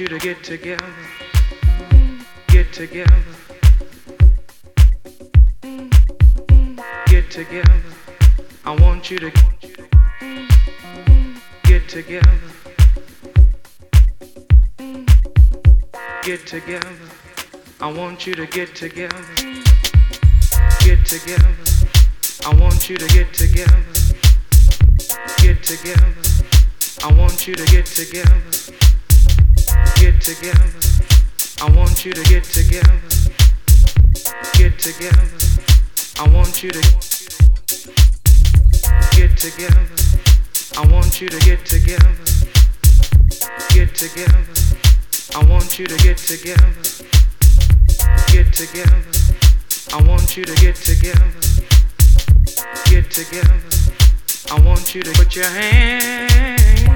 you to get together. Get together. Get together. I want you to get together. Get together. I want you to get together. Get together. I want you to get together. Get together. I want you to get together get together. I want you to get together. Get together. I want you to get together. I want you to get together. Get together. I want you to get together. Get together. I want you to get together. Get together. I want you to put your hands.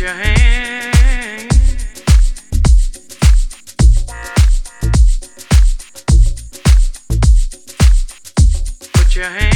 your hand. Put your hand.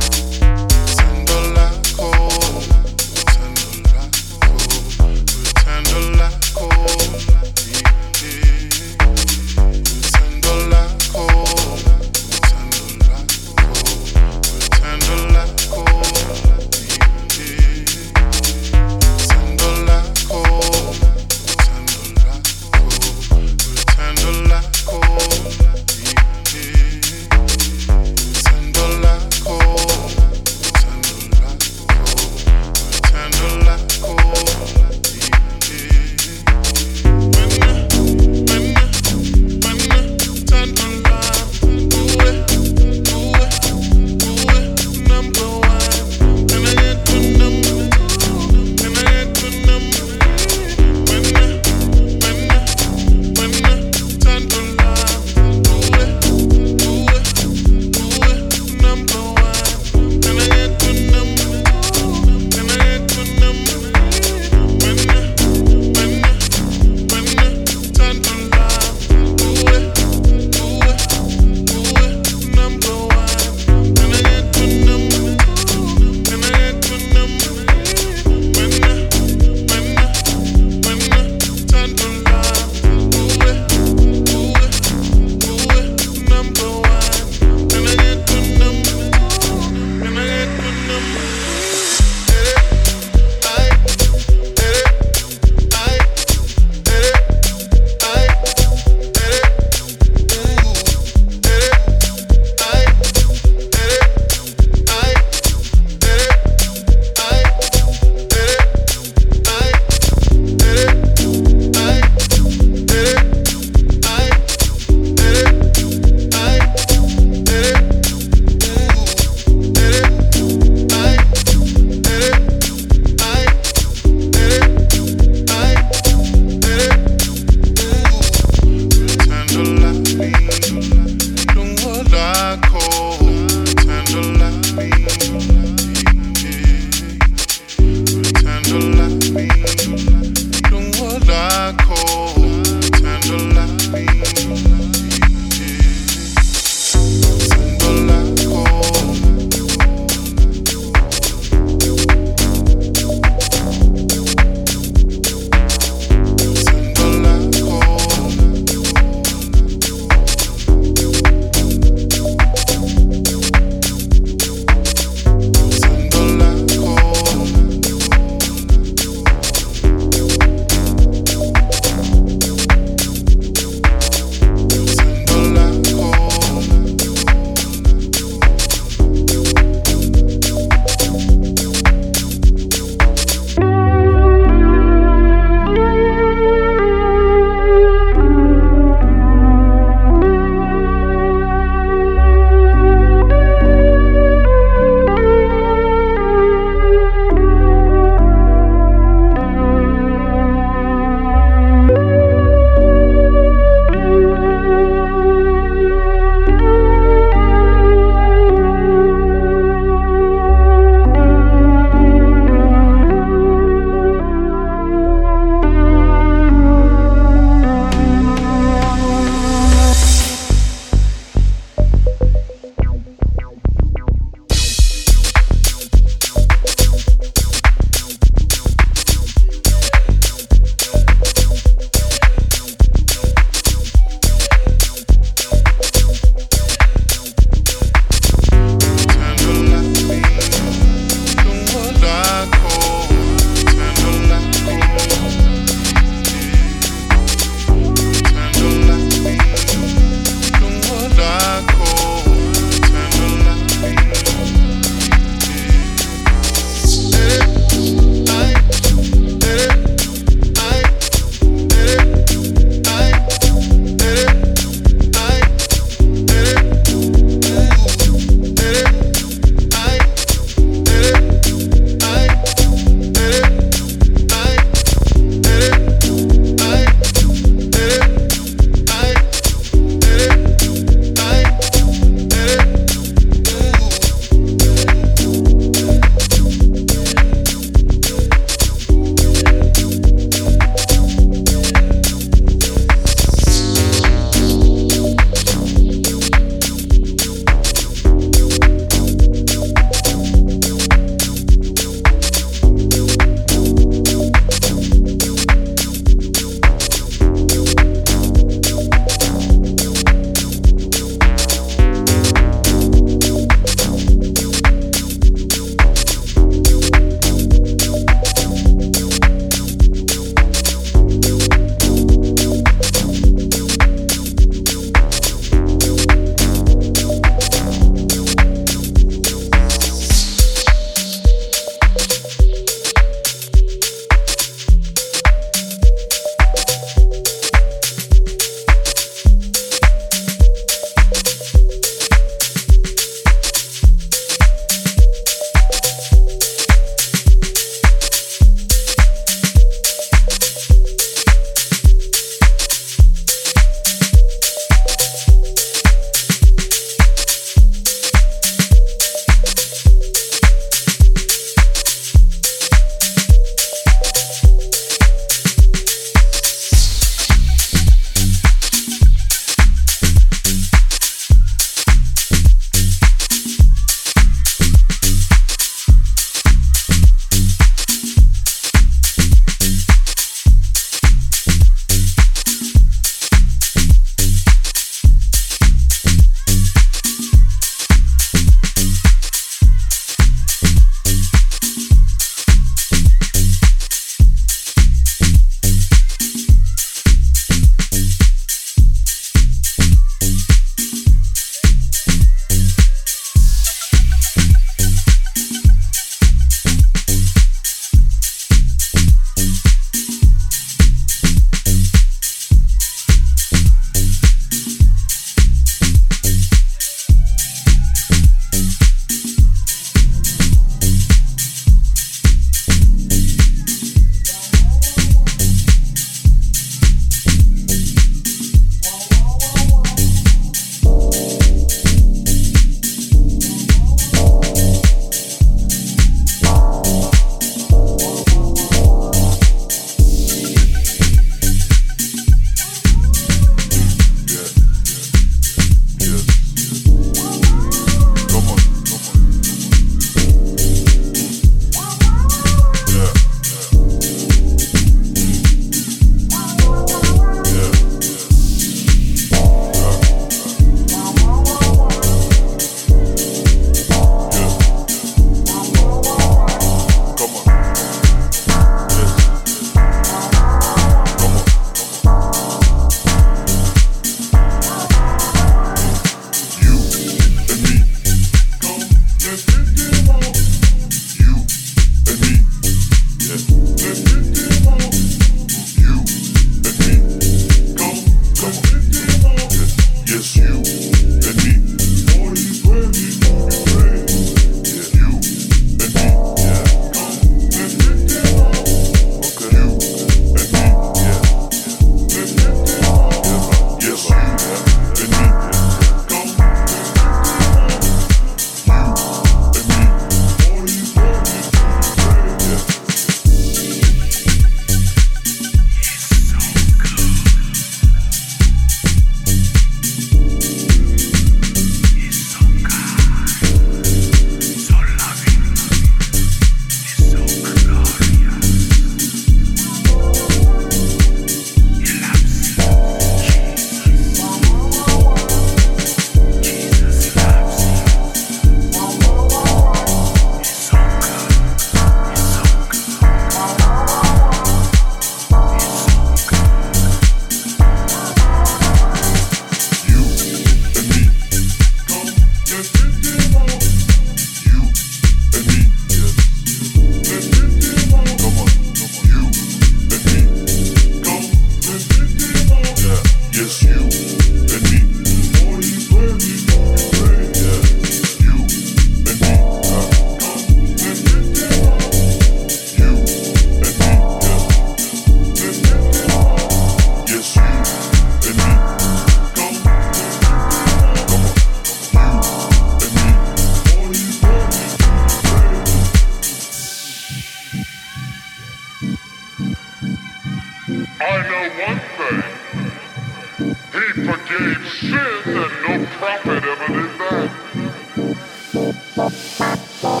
Bye.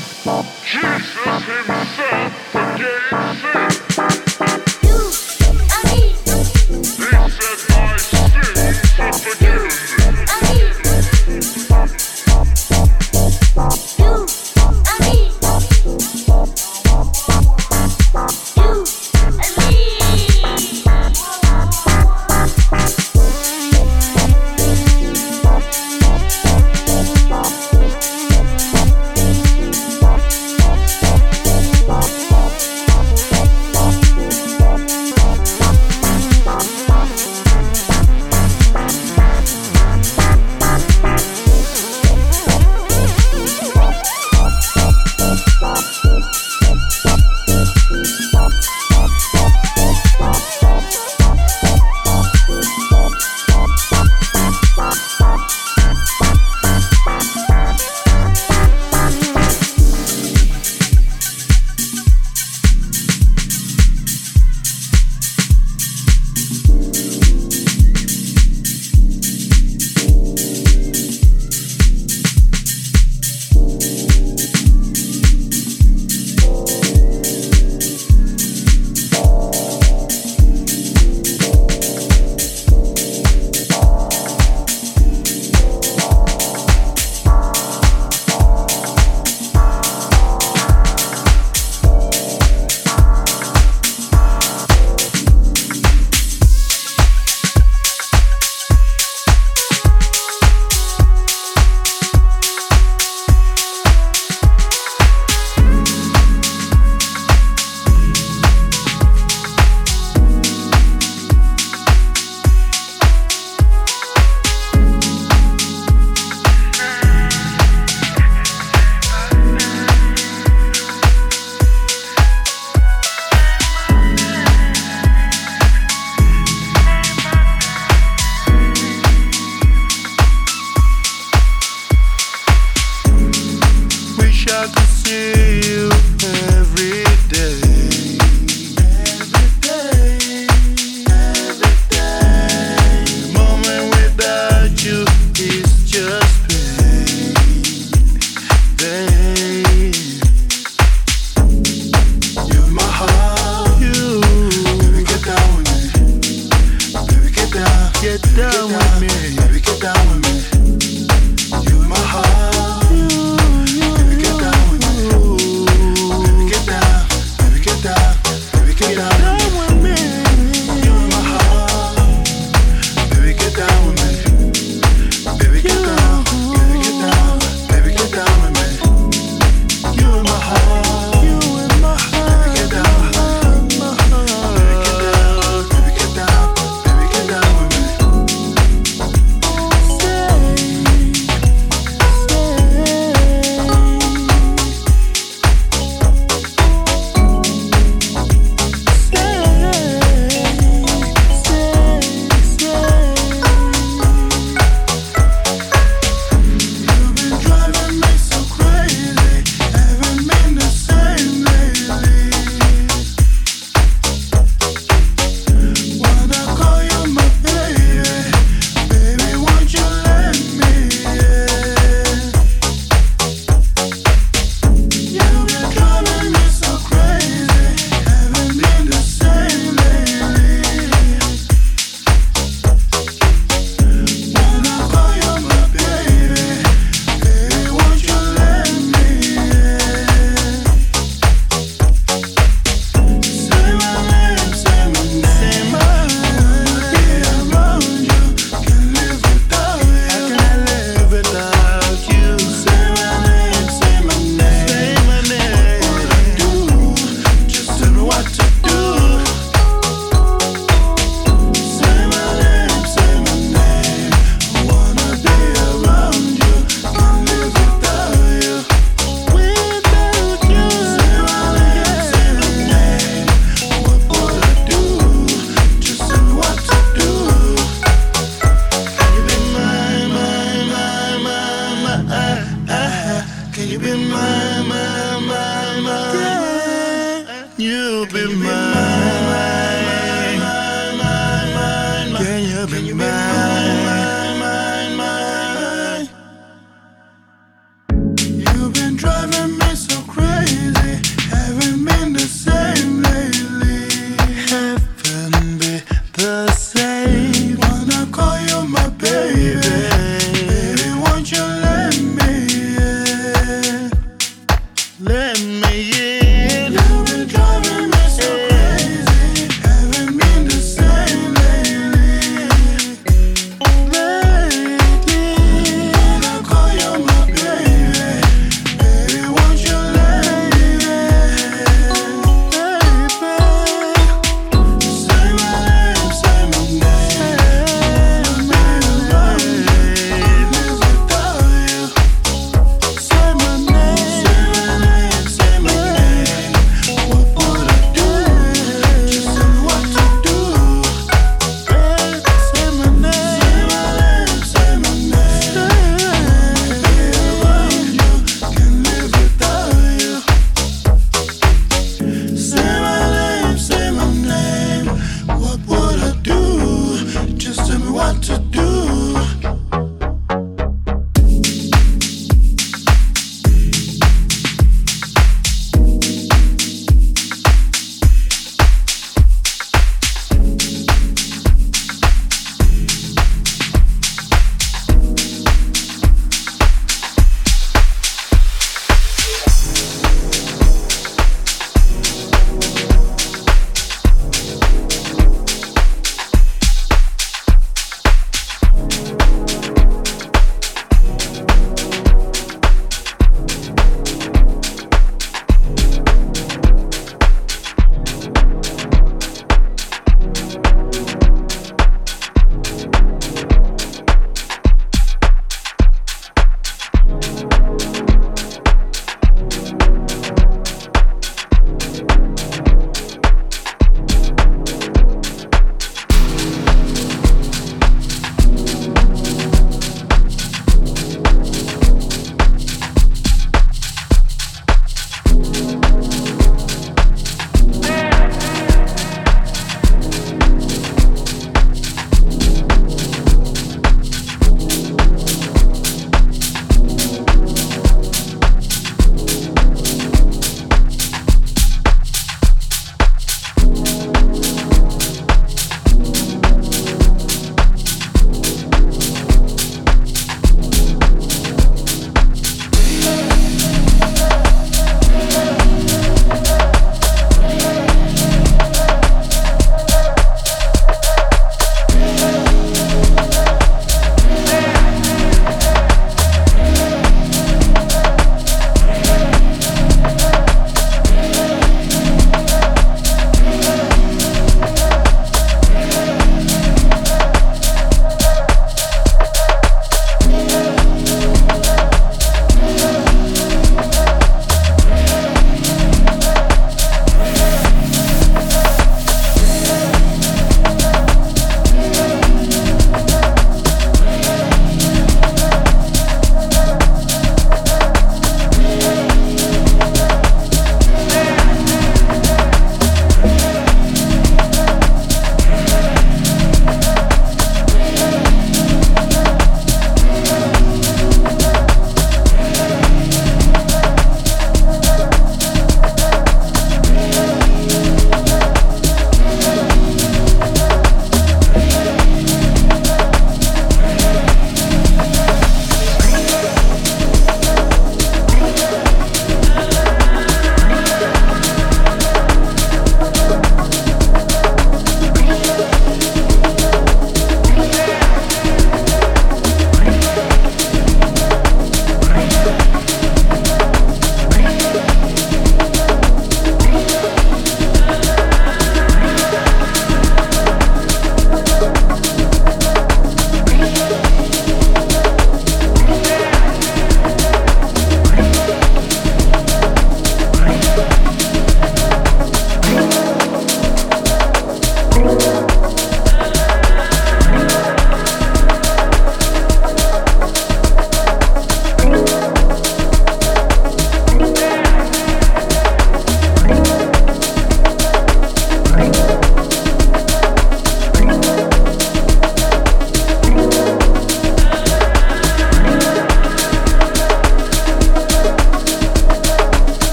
You'll be mine.